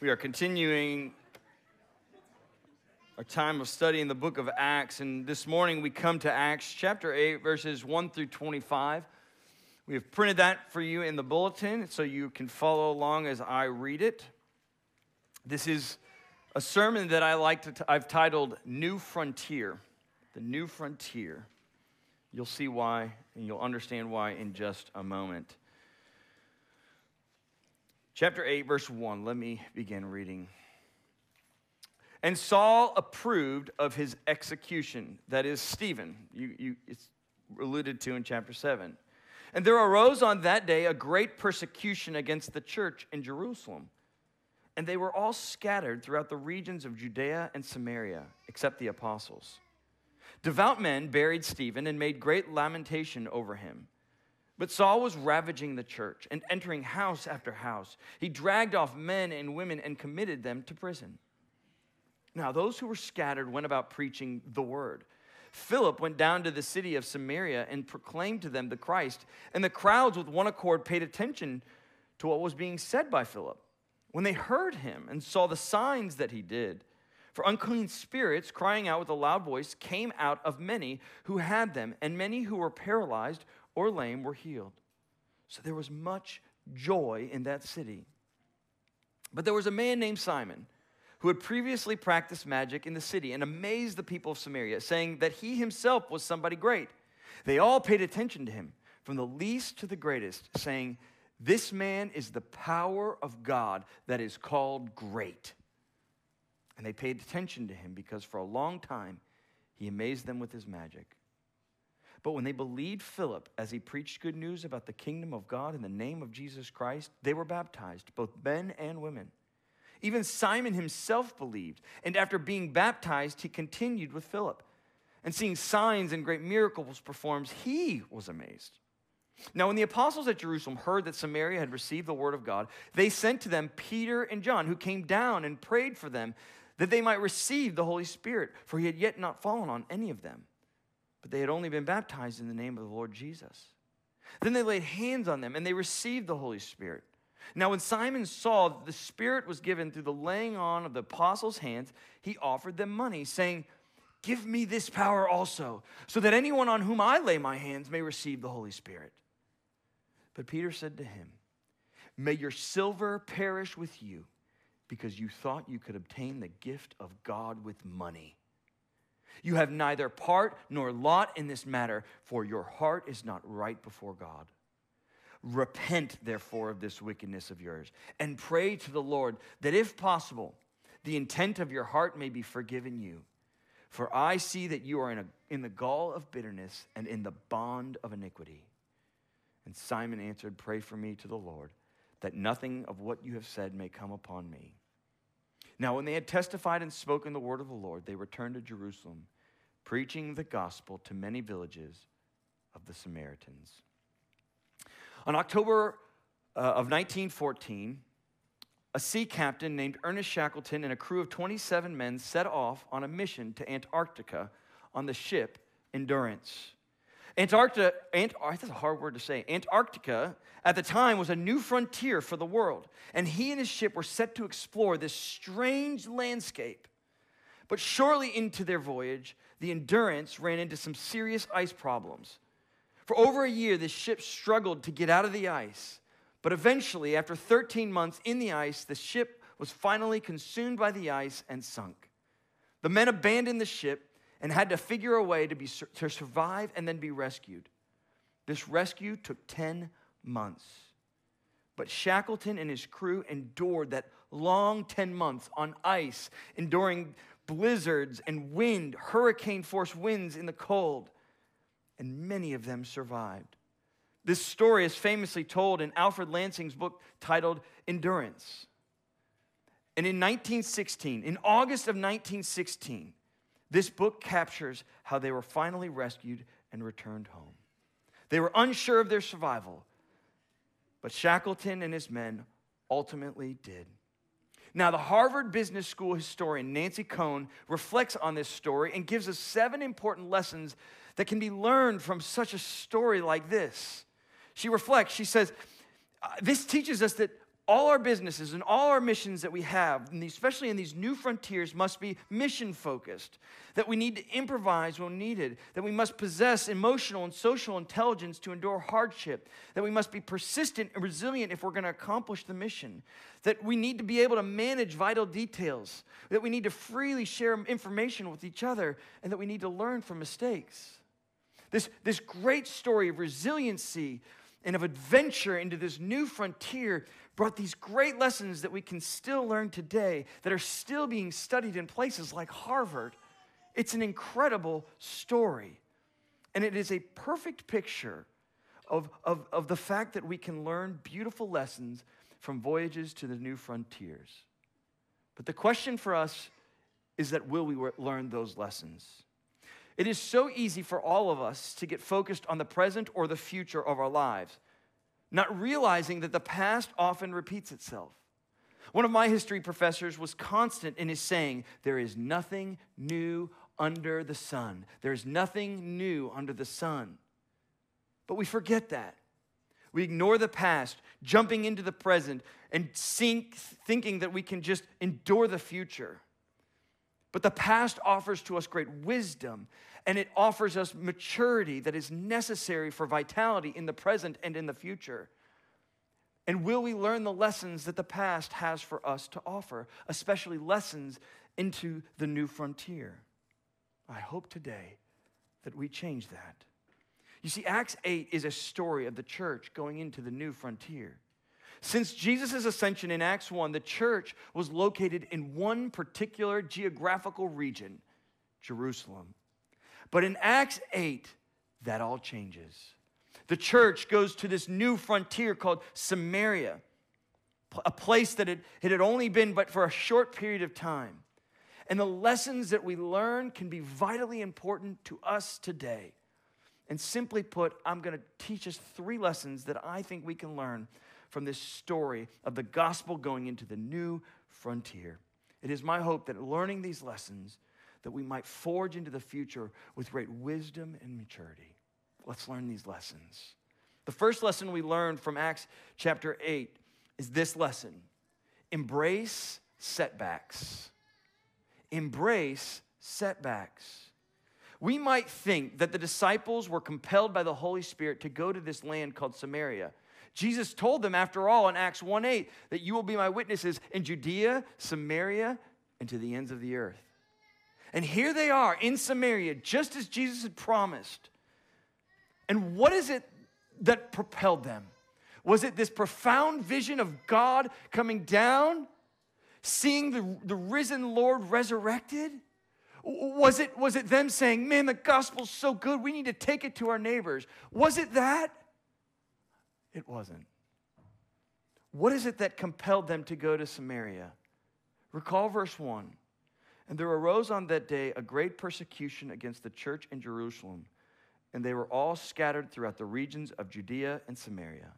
We are continuing our time of studying the book of Acts, and this morning we come to Acts chapter 8, verses 1 through 25. We have printed that for you in the bulletin so you can follow along as I read it. This is a sermon that I like to, t- I've titled New Frontier. The New Frontier. You'll see why, and you'll understand why in just a moment. Chapter 8, verse 1. Let me begin reading. And Saul approved of his execution, that is, Stephen. You, you, it's alluded to in chapter 7. And there arose on that day a great persecution against the church in Jerusalem. And they were all scattered throughout the regions of Judea and Samaria, except the apostles. Devout men buried Stephen and made great lamentation over him. But Saul was ravaging the church and entering house after house. He dragged off men and women and committed them to prison. Now, those who were scattered went about preaching the word. Philip went down to the city of Samaria and proclaimed to them the Christ, and the crowds with one accord paid attention to what was being said by Philip. When they heard him and saw the signs that he did, for unclean spirits, crying out with a loud voice, came out of many who had them, and many who were paralyzed or lame were healed. So there was much joy in that city. But there was a man named Simon who had previously practiced magic in the city and amazed the people of Samaria, saying that he himself was somebody great. They all paid attention to him, from the least to the greatest, saying, This man is the power of God that is called great. And they paid attention to him because for a long time he amazed them with his magic. But when they believed Philip as he preached good news about the kingdom of God in the name of Jesus Christ, they were baptized, both men and women. Even Simon himself believed, and after being baptized, he continued with Philip. And seeing signs and great miracles performed, he was amazed. Now, when the apostles at Jerusalem heard that Samaria had received the word of God, they sent to them Peter and John, who came down and prayed for them that they might receive the Holy Spirit, for he had yet not fallen on any of them but they had only been baptized in the name of the Lord Jesus. Then they laid hands on them and they received the Holy Spirit. Now, when Simon saw that the Spirit was given through the laying on of the apostles' hands, he offered them money, saying, Give me this power also, so that anyone on whom I lay my hands may receive the Holy Spirit. But Peter said to him, May your silver perish with you, because you thought you could obtain the gift of God with money. You have neither part nor lot in this matter, for your heart is not right before God. Repent, therefore, of this wickedness of yours, and pray to the Lord that, if possible, the intent of your heart may be forgiven you. For I see that you are in, a, in the gall of bitterness and in the bond of iniquity. And Simon answered, Pray for me to the Lord, that nothing of what you have said may come upon me. Now, when they had testified and spoken the word of the Lord, they returned to Jerusalem, preaching the gospel to many villages of the Samaritans. On October uh, of 1914, a sea captain named Ernest Shackleton and a crew of 27 men set off on a mission to Antarctica on the ship Endurance. Antarctica, Ant, oh, that's a hard word to say. Antarctica at the time was a new frontier for the world, and he and his ship were set to explore this strange landscape. But shortly into their voyage, the Endurance ran into some serious ice problems. For over a year, the ship struggled to get out of the ice, but eventually, after 13 months in the ice, the ship was finally consumed by the ice and sunk. The men abandoned the ship and had to figure a way to, be, to survive and then be rescued. This rescue took 10 months. But Shackleton and his crew endured that long 10 months on ice, enduring blizzards and wind, hurricane force winds in the cold, and many of them survived. This story is famously told in Alfred Lansing's book titled Endurance. And in 1916, in August of 1916, this book captures how they were finally rescued and returned home. They were unsure of their survival, but Shackleton and his men ultimately did. Now, the Harvard Business School historian Nancy Cohn reflects on this story and gives us seven important lessons that can be learned from such a story like this. She reflects, she says, uh, This teaches us that all our businesses and all our missions that we have, especially in these new frontiers, must be mission focused. That we need to improvise when needed. That we must possess emotional and social intelligence to endure hardship. That we must be persistent and resilient if we're going to accomplish the mission. That we need to be able to manage vital details. That we need to freely share information with each other. And that we need to learn from mistakes. This, this great story of resiliency and of adventure into this new frontier brought these great lessons that we can still learn today, that are still being studied in places like Harvard. It's an incredible story. And it is a perfect picture of, of, of the fact that we can learn beautiful lessons from voyages to the new frontiers. But the question for us is that will we learn those lessons? It is so easy for all of us to get focused on the present or the future of our lives not realizing that the past often repeats itself. One of my history professors was constant in his saying, There is nothing new under the sun. There is nothing new under the sun. But we forget that. We ignore the past, jumping into the present, and sink, thinking that we can just endure the future. But the past offers to us great wisdom and it offers us maturity that is necessary for vitality in the present and in the future. And will we learn the lessons that the past has for us to offer, especially lessons into the new frontier? I hope today that we change that. You see, Acts 8 is a story of the church going into the new frontier. Since Jesus' ascension in Acts 1, the church was located in one particular geographical region, Jerusalem. But in Acts 8, that all changes. The church goes to this new frontier called Samaria, a place that it, it had only been but for a short period of time. And the lessons that we learn can be vitally important to us today. And simply put, I'm going to teach us three lessons that I think we can learn from this story of the gospel going into the new frontier. It is my hope that learning these lessons that we might forge into the future with great wisdom and maturity. Let's learn these lessons. The first lesson we learned from Acts chapter 8 is this lesson embrace setbacks. Embrace setbacks. We might think that the disciples were compelled by the Holy Spirit to go to this land called Samaria. Jesus told them, after all, in Acts 1 8, that you will be my witnesses in Judea, Samaria, and to the ends of the earth. And here they are in Samaria, just as Jesus had promised. And what is it that propelled them? Was it this profound vision of God coming down, seeing the, the risen Lord resurrected? Was it, was it them saying, Man, the gospel's so good, we need to take it to our neighbors? Was it that? It wasn't. What is it that compelled them to go to Samaria? Recall verse 1. And there arose on that day a great persecution against the church in Jerusalem, and they were all scattered throughout the regions of Judea and Samaria.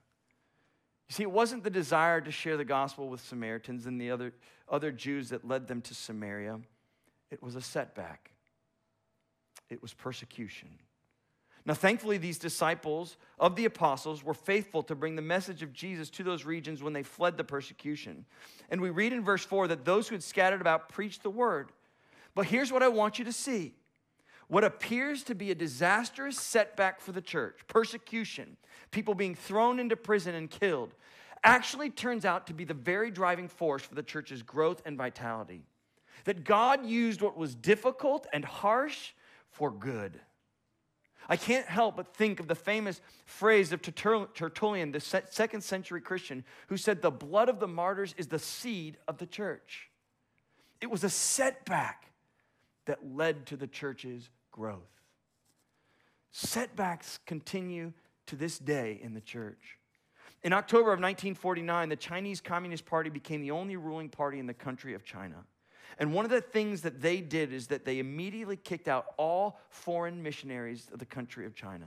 You see, it wasn't the desire to share the gospel with Samaritans and the other, other Jews that led them to Samaria, it was a setback, it was persecution. Now, thankfully, these disciples of the apostles were faithful to bring the message of Jesus to those regions when they fled the persecution. And we read in verse 4 that those who had scattered about preached the word. But here's what I want you to see what appears to be a disastrous setback for the church, persecution, people being thrown into prison and killed, actually turns out to be the very driving force for the church's growth and vitality. That God used what was difficult and harsh for good. I can't help but think of the famous phrase of Tertullian, the second century Christian, who said, The blood of the martyrs is the seed of the church. It was a setback that led to the church's growth. Setbacks continue to this day in the church. In October of 1949, the Chinese Communist Party became the only ruling party in the country of China. And one of the things that they did is that they immediately kicked out all foreign missionaries of the country of China.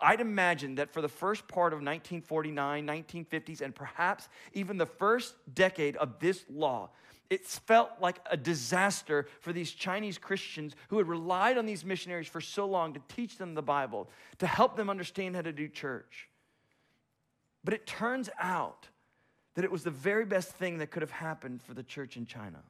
I'd imagine that for the first part of 1949, 1950s, and perhaps even the first decade of this law, it felt like a disaster for these Chinese Christians who had relied on these missionaries for so long to teach them the Bible, to help them understand how to do church. But it turns out that it was the very best thing that could have happened for the church in China.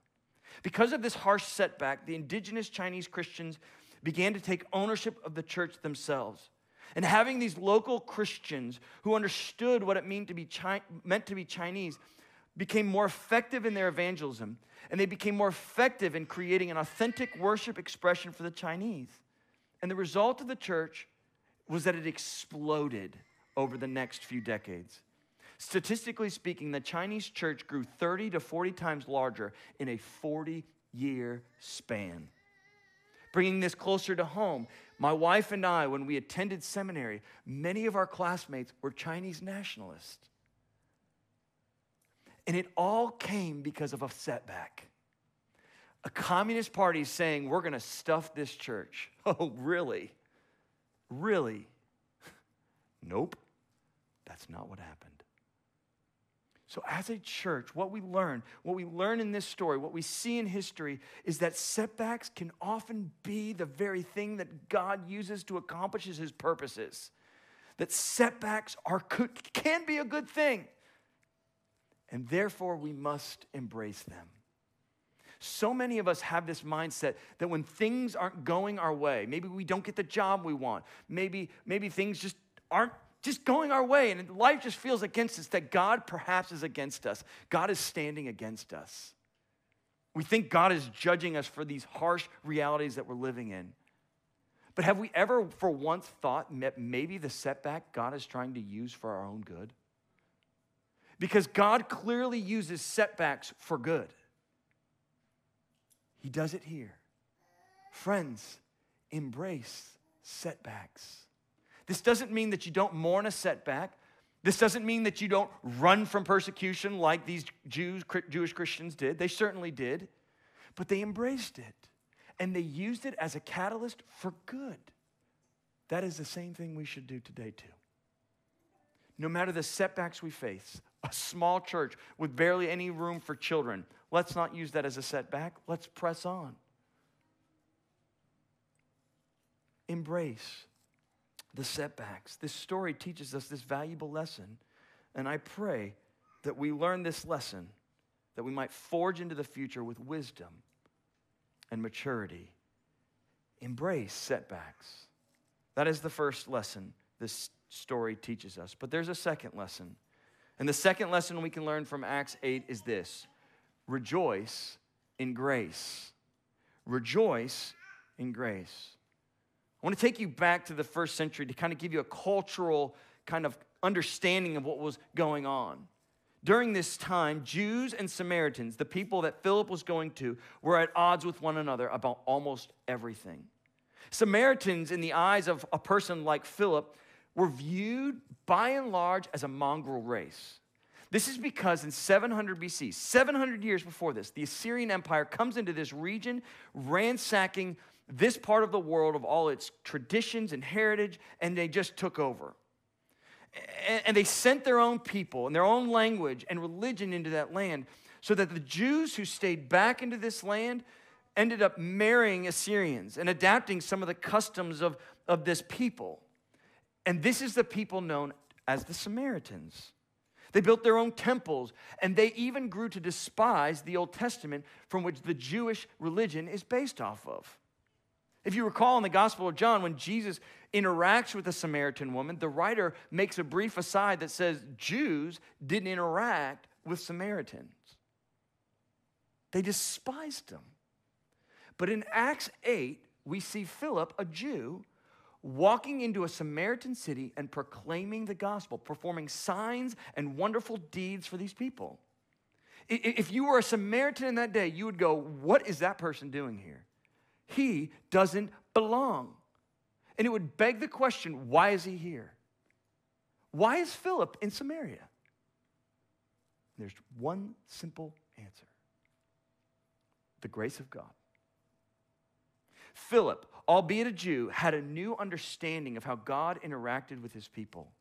Because of this harsh setback, the indigenous Chinese Christians began to take ownership of the church themselves. And having these local Christians who understood what it meant to be, Chi- meant to be Chinese became more effective in their evangelism, and they became more effective in creating an authentic worship expression for the Chinese. And the result of the church was that it exploded over the next few decades. Statistically speaking, the Chinese church grew 30 to 40 times larger in a 40 year span. Bringing this closer to home, my wife and I, when we attended seminary, many of our classmates were Chinese nationalists. And it all came because of a setback. A communist party saying, We're going to stuff this church. Oh, really? Really? nope. That's not what happened. So, as a church, what we learn, what we learn in this story, what we see in history is that setbacks can often be the very thing that God uses to accomplish his purposes. That setbacks are can be a good thing. And therefore, we must embrace them. So many of us have this mindset that when things aren't going our way, maybe we don't get the job we want, maybe, maybe things just aren't just going our way and life just feels against us, that God perhaps is against us. God is standing against us. We think God is judging us for these harsh realities that we're living in. But have we ever, for once, thought that maybe the setback God is trying to use for our own good? Because God clearly uses setbacks for good. He does it here. Friends, embrace setbacks. This doesn't mean that you don't mourn a setback. This doesn't mean that you don't run from persecution like these Jews, Jewish Christians did. They certainly did. But they embraced it and they used it as a catalyst for good. That is the same thing we should do today, too. No matter the setbacks we face, a small church with barely any room for children, let's not use that as a setback. Let's press on. Embrace the setbacks. This story teaches us this valuable lesson. And I pray that we learn this lesson, that we might forge into the future with wisdom and maturity. Embrace setbacks. That is the first lesson this story teaches us. But there's a second lesson. And the second lesson we can learn from Acts 8 is this rejoice in grace. Rejoice in grace. I want to take you back to the first century to kind of give you a cultural kind of understanding of what was going on. During this time, Jews and Samaritans, the people that Philip was going to, were at odds with one another about almost everything. Samaritans, in the eyes of a person like Philip, were viewed by and large as a mongrel race. This is because in 700 BC, 700 years before this, the Assyrian Empire comes into this region, ransacking this part of the world of all its traditions and heritage, and they just took over. And they sent their own people and their own language and religion into that land so that the Jews who stayed back into this land ended up marrying Assyrians and adapting some of the customs of, of this people. And this is the people known as the Samaritans. They built their own temples, and they even grew to despise the Old Testament from which the Jewish religion is based off of. If you recall in the Gospel of John, when Jesus interacts with the Samaritan woman, the writer makes a brief aside that says Jews didn't interact with Samaritans, they despised them. But in Acts 8, we see Philip, a Jew, walking into a Samaritan city and proclaiming the gospel, performing signs and wonderful deeds for these people. If you were a Samaritan in that day, you would go, What is that person doing here? He doesn't belong. And it would beg the question why is he here? Why is Philip in Samaria? There's one simple answer the grace of God. Philip, albeit a Jew, had a new understanding of how God interacted with his people.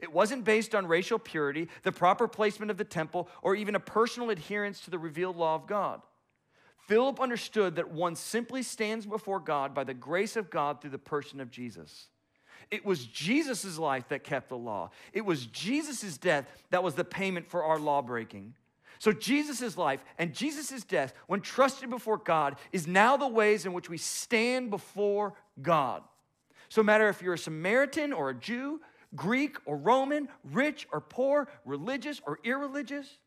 It wasn't based on racial purity, the proper placement of the temple, or even a personal adherence to the revealed law of God. Philip understood that one simply stands before God by the grace of God through the person of Jesus. It was Jesus' life that kept the law. It was Jesus' death that was the payment for our law breaking. So, Jesus' life and Jesus' death, when trusted before God, is now the ways in which we stand before God. So, matter if you're a Samaritan or a Jew, Greek or Roman, rich or poor, religious or irreligious,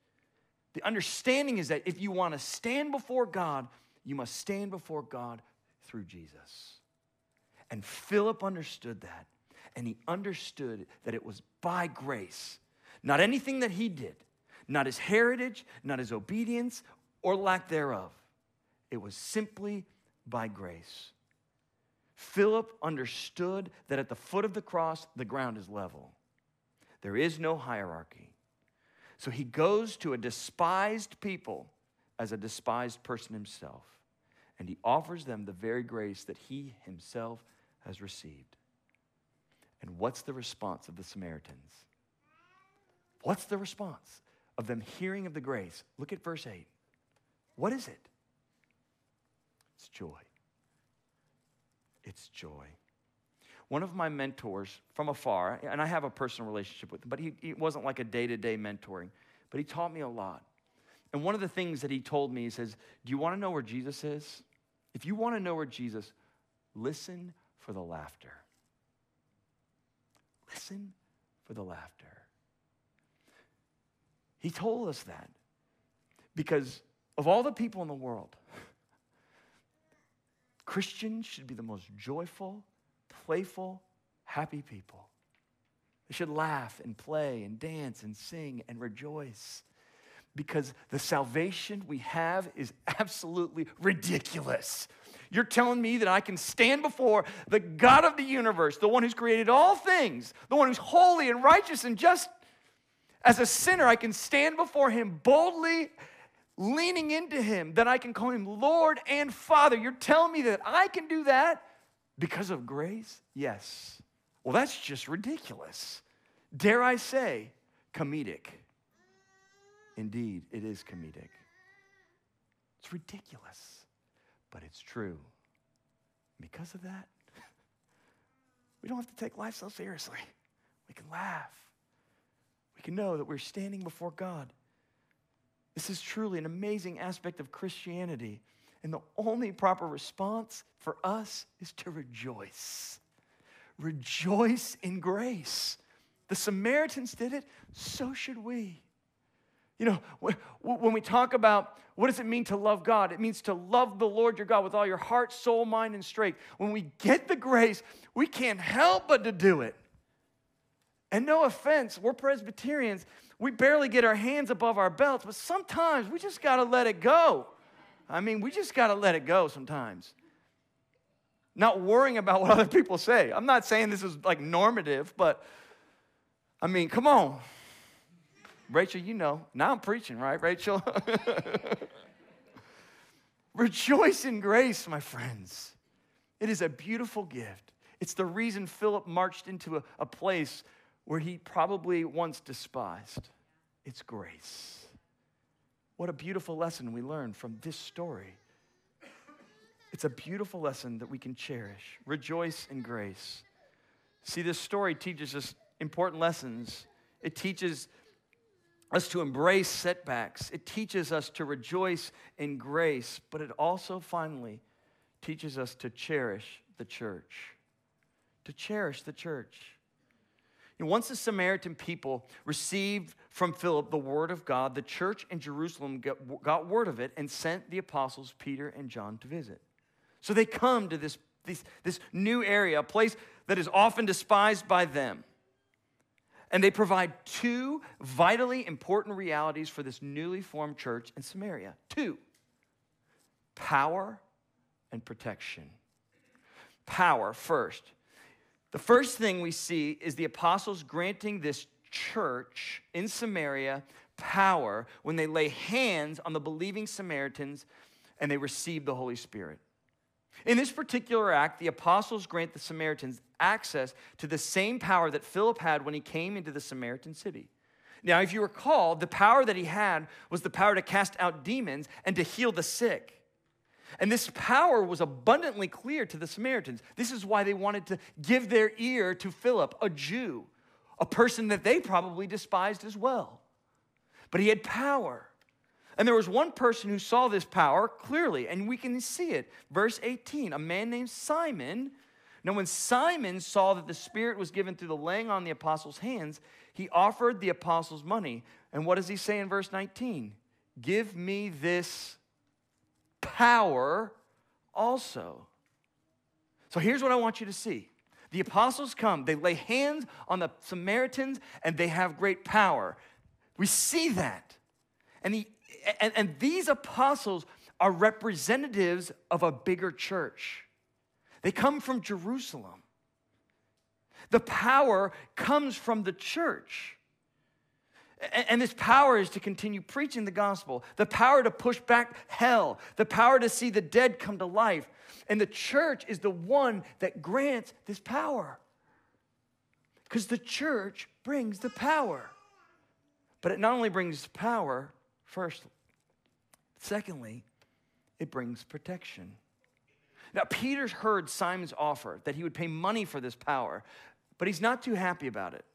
the understanding is that if you want to stand before God, you must stand before God through Jesus. And Philip understood that. And he understood that it was by grace, not anything that he did, not his heritage, not his obedience, or lack thereof. It was simply by grace. Philip understood that at the foot of the cross, the ground is level. There is no hierarchy. So he goes to a despised people as a despised person himself, and he offers them the very grace that he himself has received. And what's the response of the Samaritans? What's the response? of them hearing of the grace. Look at verse 8. What is it? It's joy. It's joy. One of my mentors from afar, and I have a personal relationship with him, but he, he wasn't like a day to day mentoring, but he taught me a lot. And one of the things that he told me, he says, Do you want to know where Jesus is? If you want to know where Jesus, listen for the laughter. Listen for the laughter. He told us that because of all the people in the world, Christians should be the most joyful, playful, happy people. They should laugh and play and dance and sing and rejoice because the salvation we have is absolutely ridiculous. You're telling me that I can stand before the God of the universe, the one who's created all things, the one who's holy and righteous and just, as a sinner, I can stand before Him boldly, leaning into Him, that I can call Him Lord and Father. You're telling me that I can do that because of grace? Yes. Well, that's just ridiculous. Dare I say, comedic. Indeed, it is comedic. It's ridiculous, but it's true. Because of that, we don't have to take life so seriously. We can laugh we can know that we're standing before God. This is truly an amazing aspect of Christianity. And the only proper response for us is to rejoice. Rejoice in grace. The Samaritans did it, so should we. You know, when we talk about what does it mean to love God, it means to love the Lord your God with all your heart, soul, mind, and strength. When we get the grace, we can't help but to do it. And no offense, we're Presbyterians. We barely get our hands above our belts, but sometimes we just got to let it go. I mean, we just got to let it go sometimes. Not worrying about what other people say. I'm not saying this is like normative, but I mean, come on. Rachel, you know. Now I'm preaching, right, Rachel? Rejoice in grace, my friends. It is a beautiful gift. It's the reason Philip marched into a, a place where he probably once despised. It's grace. What a beautiful lesson we learn from this story. It's a beautiful lesson that we can cherish. Rejoice in grace. See, this story teaches us important lessons. It teaches us to embrace setbacks, it teaches us to rejoice in grace, but it also finally teaches us to cherish the church. To cherish the church. And once the Samaritan people received from Philip the word of God, the church in Jerusalem got, word of it and sent the apostles Peter and John to visit. So they come to this, this, this new area, a place that is often despised by them. And they provide two vitally important realities for this newly formed church in Samaria. Two power and protection. Power, first. The first thing we see is the apostles granting this church in Samaria power when they lay hands on the believing Samaritans and they receive the Holy Spirit. In this particular act, the apostles grant the Samaritans access to the same power that Philip had when he came into the Samaritan city. Now, if you recall, the power that he had was the power to cast out demons and to heal the sick. And this power was abundantly clear to the Samaritans. This is why they wanted to give their ear to Philip, a Jew, a person that they probably despised as well. But he had power. And there was one person who saw this power clearly, and we can see it. Verse 18 a man named Simon. Now, when Simon saw that the Spirit was given through the laying on the apostles' hands, he offered the apostles money. And what does he say in verse 19? Give me this power also. So here's what I want you to see. The apostles come, they lay hands on the Samaritans, and they have great power. We see that. And, the, and, and these apostles are representatives of a bigger church. They come from Jerusalem. The power comes from the church. And this power is to continue preaching the gospel, the power to push back hell, the power to see the dead come to life. And the church is the one that grants this power. Because the church brings the power. But it not only brings power, first, secondly, it brings protection. Now, Peter's heard Simon's offer that he would pay money for this power, but he's not too happy about it.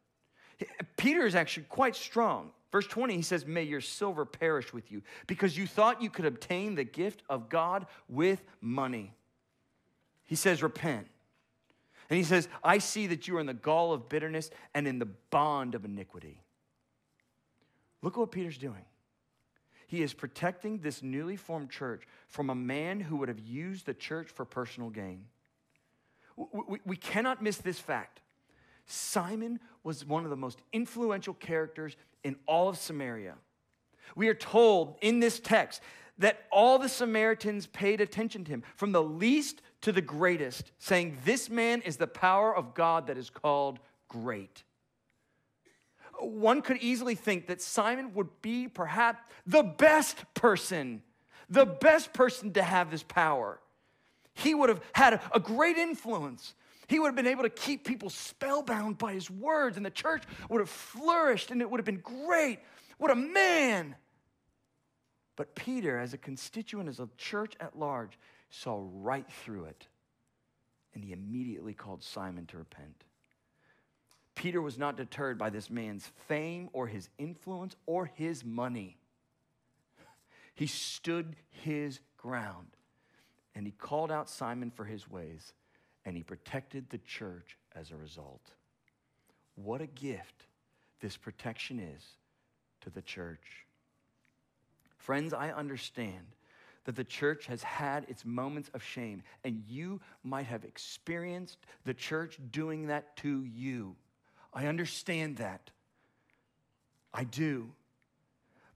Peter is actually quite strong. Verse 20, he says, May your silver perish with you, because you thought you could obtain the gift of God with money. He says, Repent. And he says, I see that you are in the gall of bitterness and in the bond of iniquity. Look at what Peter's doing. He is protecting this newly formed church from a man who would have used the church for personal gain. We, we, we cannot miss this fact. Simon was one of the most influential characters in all of Samaria. We are told in this text that all the Samaritans paid attention to him, from the least to the greatest, saying, This man is the power of God that is called great. One could easily think that Simon would be perhaps the best person, the best person to have this power. He would have had a great influence. He would have been able to keep people spellbound by his words, and the church would have flourished, and it would have been great. What a man! But Peter, as a constituent, as a church at large, saw right through it, and he immediately called Simon to repent. Peter was not deterred by this man's fame or his influence or his money. He stood his ground and he called out Simon for his ways and he protected the church as a result. What a gift this protection is to the church. Friends, I understand that the church has had its moments of shame, and you might have experienced the church doing that to you. I understand that. I do.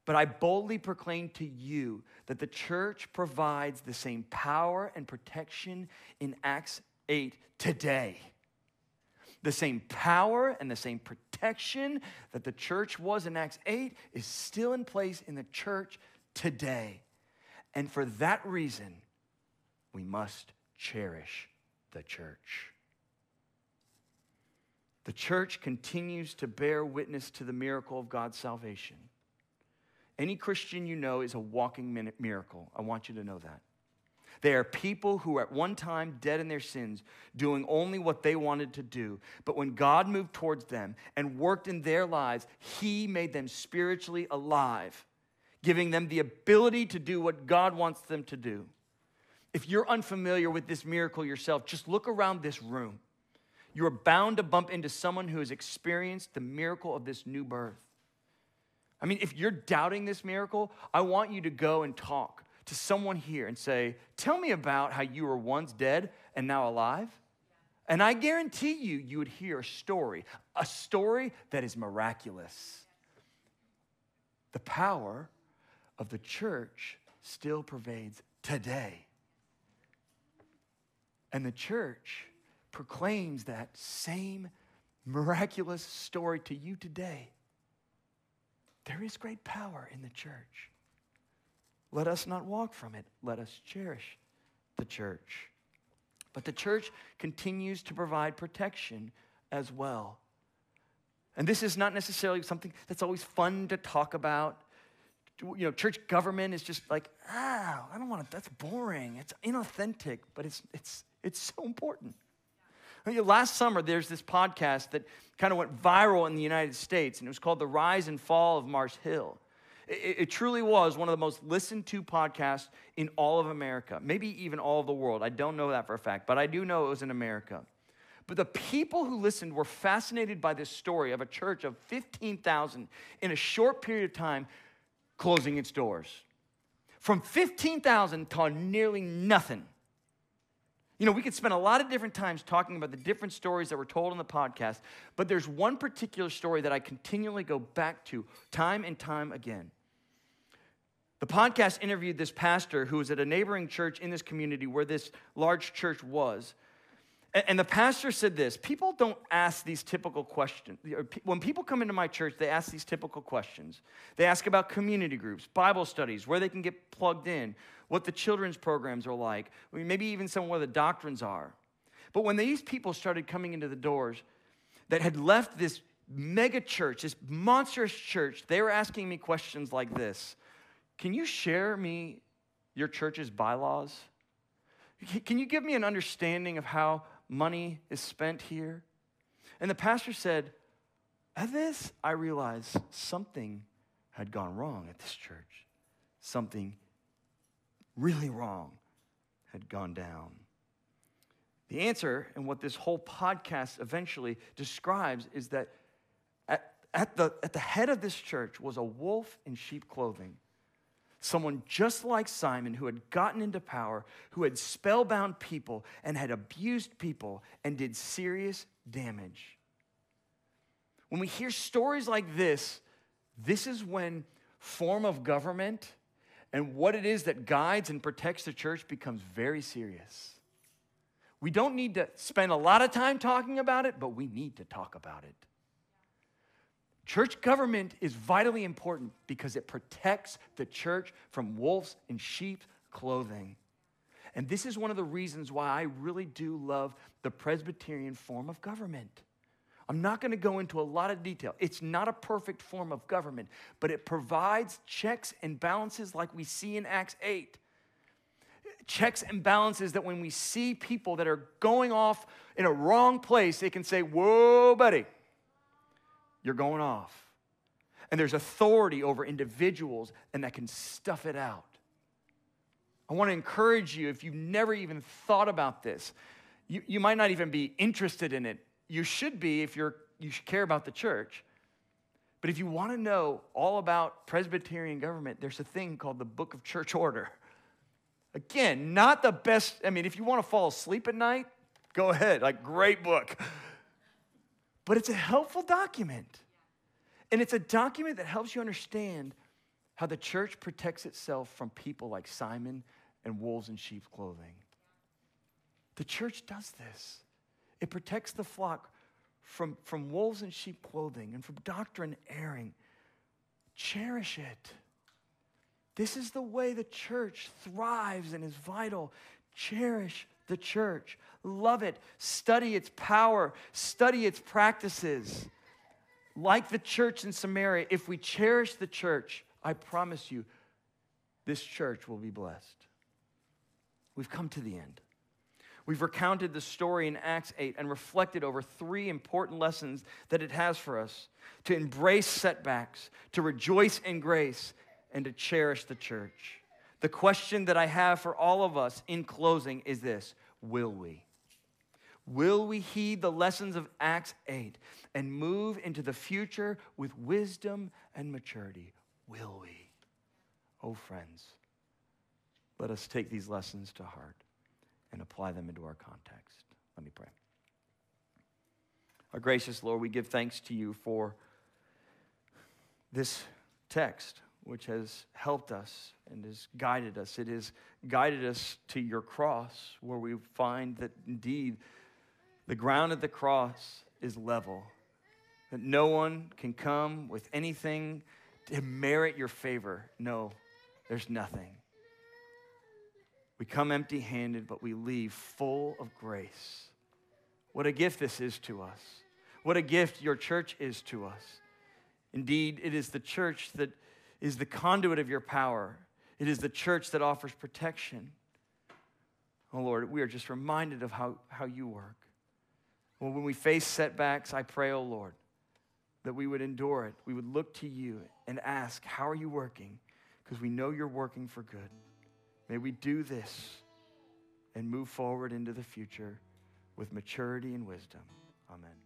But I boldly proclaim to you that the church provides the same power and protection in Acts 8 today. The same power and the same protection that the church was in Acts 8 is still in place in the church today. And for that reason, we must cherish the church. The church continues to bear witness to the miracle of God's salvation. Any Christian you know is a walking miracle. I want you to know that. They are people who were at one time dead in their sins, doing only what they wanted to do. But when God moved towards them and worked in their lives, He made them spiritually alive, giving them the ability to do what God wants them to do. If you're unfamiliar with this miracle yourself, just look around this room. You are bound to bump into someone who has experienced the miracle of this new birth. I mean, if you're doubting this miracle, I want you to go and talk to someone here and say, Tell me about how you were once dead and now alive. And I guarantee you, you would hear a story, a story that is miraculous. The power of the church still pervades today. And the church proclaims that same miraculous story to you today. There is great power in the church. Let us not walk from it. Let us cherish the church. But the church continues to provide protection as well. And this is not necessarily something that's always fun to talk about. you know, church government is just like, ah, I don't want to, that's boring. It's inauthentic, but it's, it's, it's so important. Last summer, there's this podcast that kind of went viral in the United States, and it was called The Rise and Fall of Mars Hill. It, it, truly was one of the most listened to podcasts in all of America, maybe even all of the world. I don't know that for a fact, but I do know it was in America. But the people who listened were fascinated by this story of a church of 15,000 in a short period of time closing its doors. From 15,000 to nearly nothing. You know, we could spend a lot of different times talking about the different stories that were told on the podcast, but there's one particular story that I continually go back to time and time again. The podcast interviewed this pastor who was at a neighboring church in this community where this large church was. And the pastor said this people don't ask these typical questions. When people come into my church, they ask these typical questions. They ask about community groups, Bible studies, where they can get plugged in, what the children's programs are like, maybe even some of where the doctrines are. But when these people started coming into the doors that had left this mega church, this monstrous church, they were asking me questions like this Can you share me your church's bylaws? Can you give me an understanding of how money is spent here. And the pastor said, At this, I realized something had gone wrong at this church. Something really wrong had gone down. The answer, and what this whole podcast eventually describes, is that at, at, the, at the head of this church was a wolf in sheep clothing someone just like Simon who had gotten into power, who had spellbound people and had abused people and did serious damage. When we hear stories like this, this is when form of government and what it is that guides and protects the church becomes very serious. We don't need to spend a lot of time talking about it, but we need to talk about it. Church government is vitally important because it protects the church from wolves in sheep's clothing. And this is one of the reasons why I really do love the Presbyterian form of government. I'm not going to go into a lot of detail. It's not a perfect form of government, but it provides checks and balances like we see in Acts 8. Checks and balances that when we see people that are going off in a wrong place, they can say, Whoa, buddy, you're going off. And there's authority over individuals, and that can stuff it out. I want to encourage you if you've never even thought about this, you, you might not even be interested in it. You should be if you're, you care about the church. But if you want to know all about Presbyterian government, there's a thing called the Book of Church Order. Again, not the best. I mean, if you want to fall asleep at night, go ahead. Like, great book but it's a helpful document. And it's a document that helps you understand how the church protects itself from people like Simon and wolves in sheep's clothing. The church does this. It protects the flock from, from wolves in sheep clothing and from doctrine erring. Cherish it. This is the way the church thrives and is vital. Cherish the church. Love it. Study its power. Study its practices. Like the church in Samaria, if we cherish the church, I promise you, this church will be blessed. We've come to the end. We've recounted the story in Acts 8 and reflected over three important lessons that it has for us to embrace setbacks, to rejoice in grace, and to cherish the church. The question that I have for all of us in closing is this Will we? Will we heed the lessons of Acts 8 and move into the future with wisdom and maturity? Will we? Oh, friends, let us take these lessons to heart and apply them into our context. Let me pray. Our gracious Lord, we give thanks to you for this text which has helped us and has guided us. It has guided us to your cross, where we find that indeed the ground at the cross is level, that no one can come with anything to merit your favor. No, there's nothing. We come empty handed, but we leave full of grace. What a gift this is to us. What a gift your church is to us. Indeed, it is the church that is the conduit of your power. It is the church that offers protection. Oh Lord, we are just reminded of how, how you work. Well, when we face setbacks, I pray, oh Lord, that we would endure it. We would look to you and ask, How are you working? Because we know you're working for good. May we do this and move forward into the future with maturity and wisdom. Amen.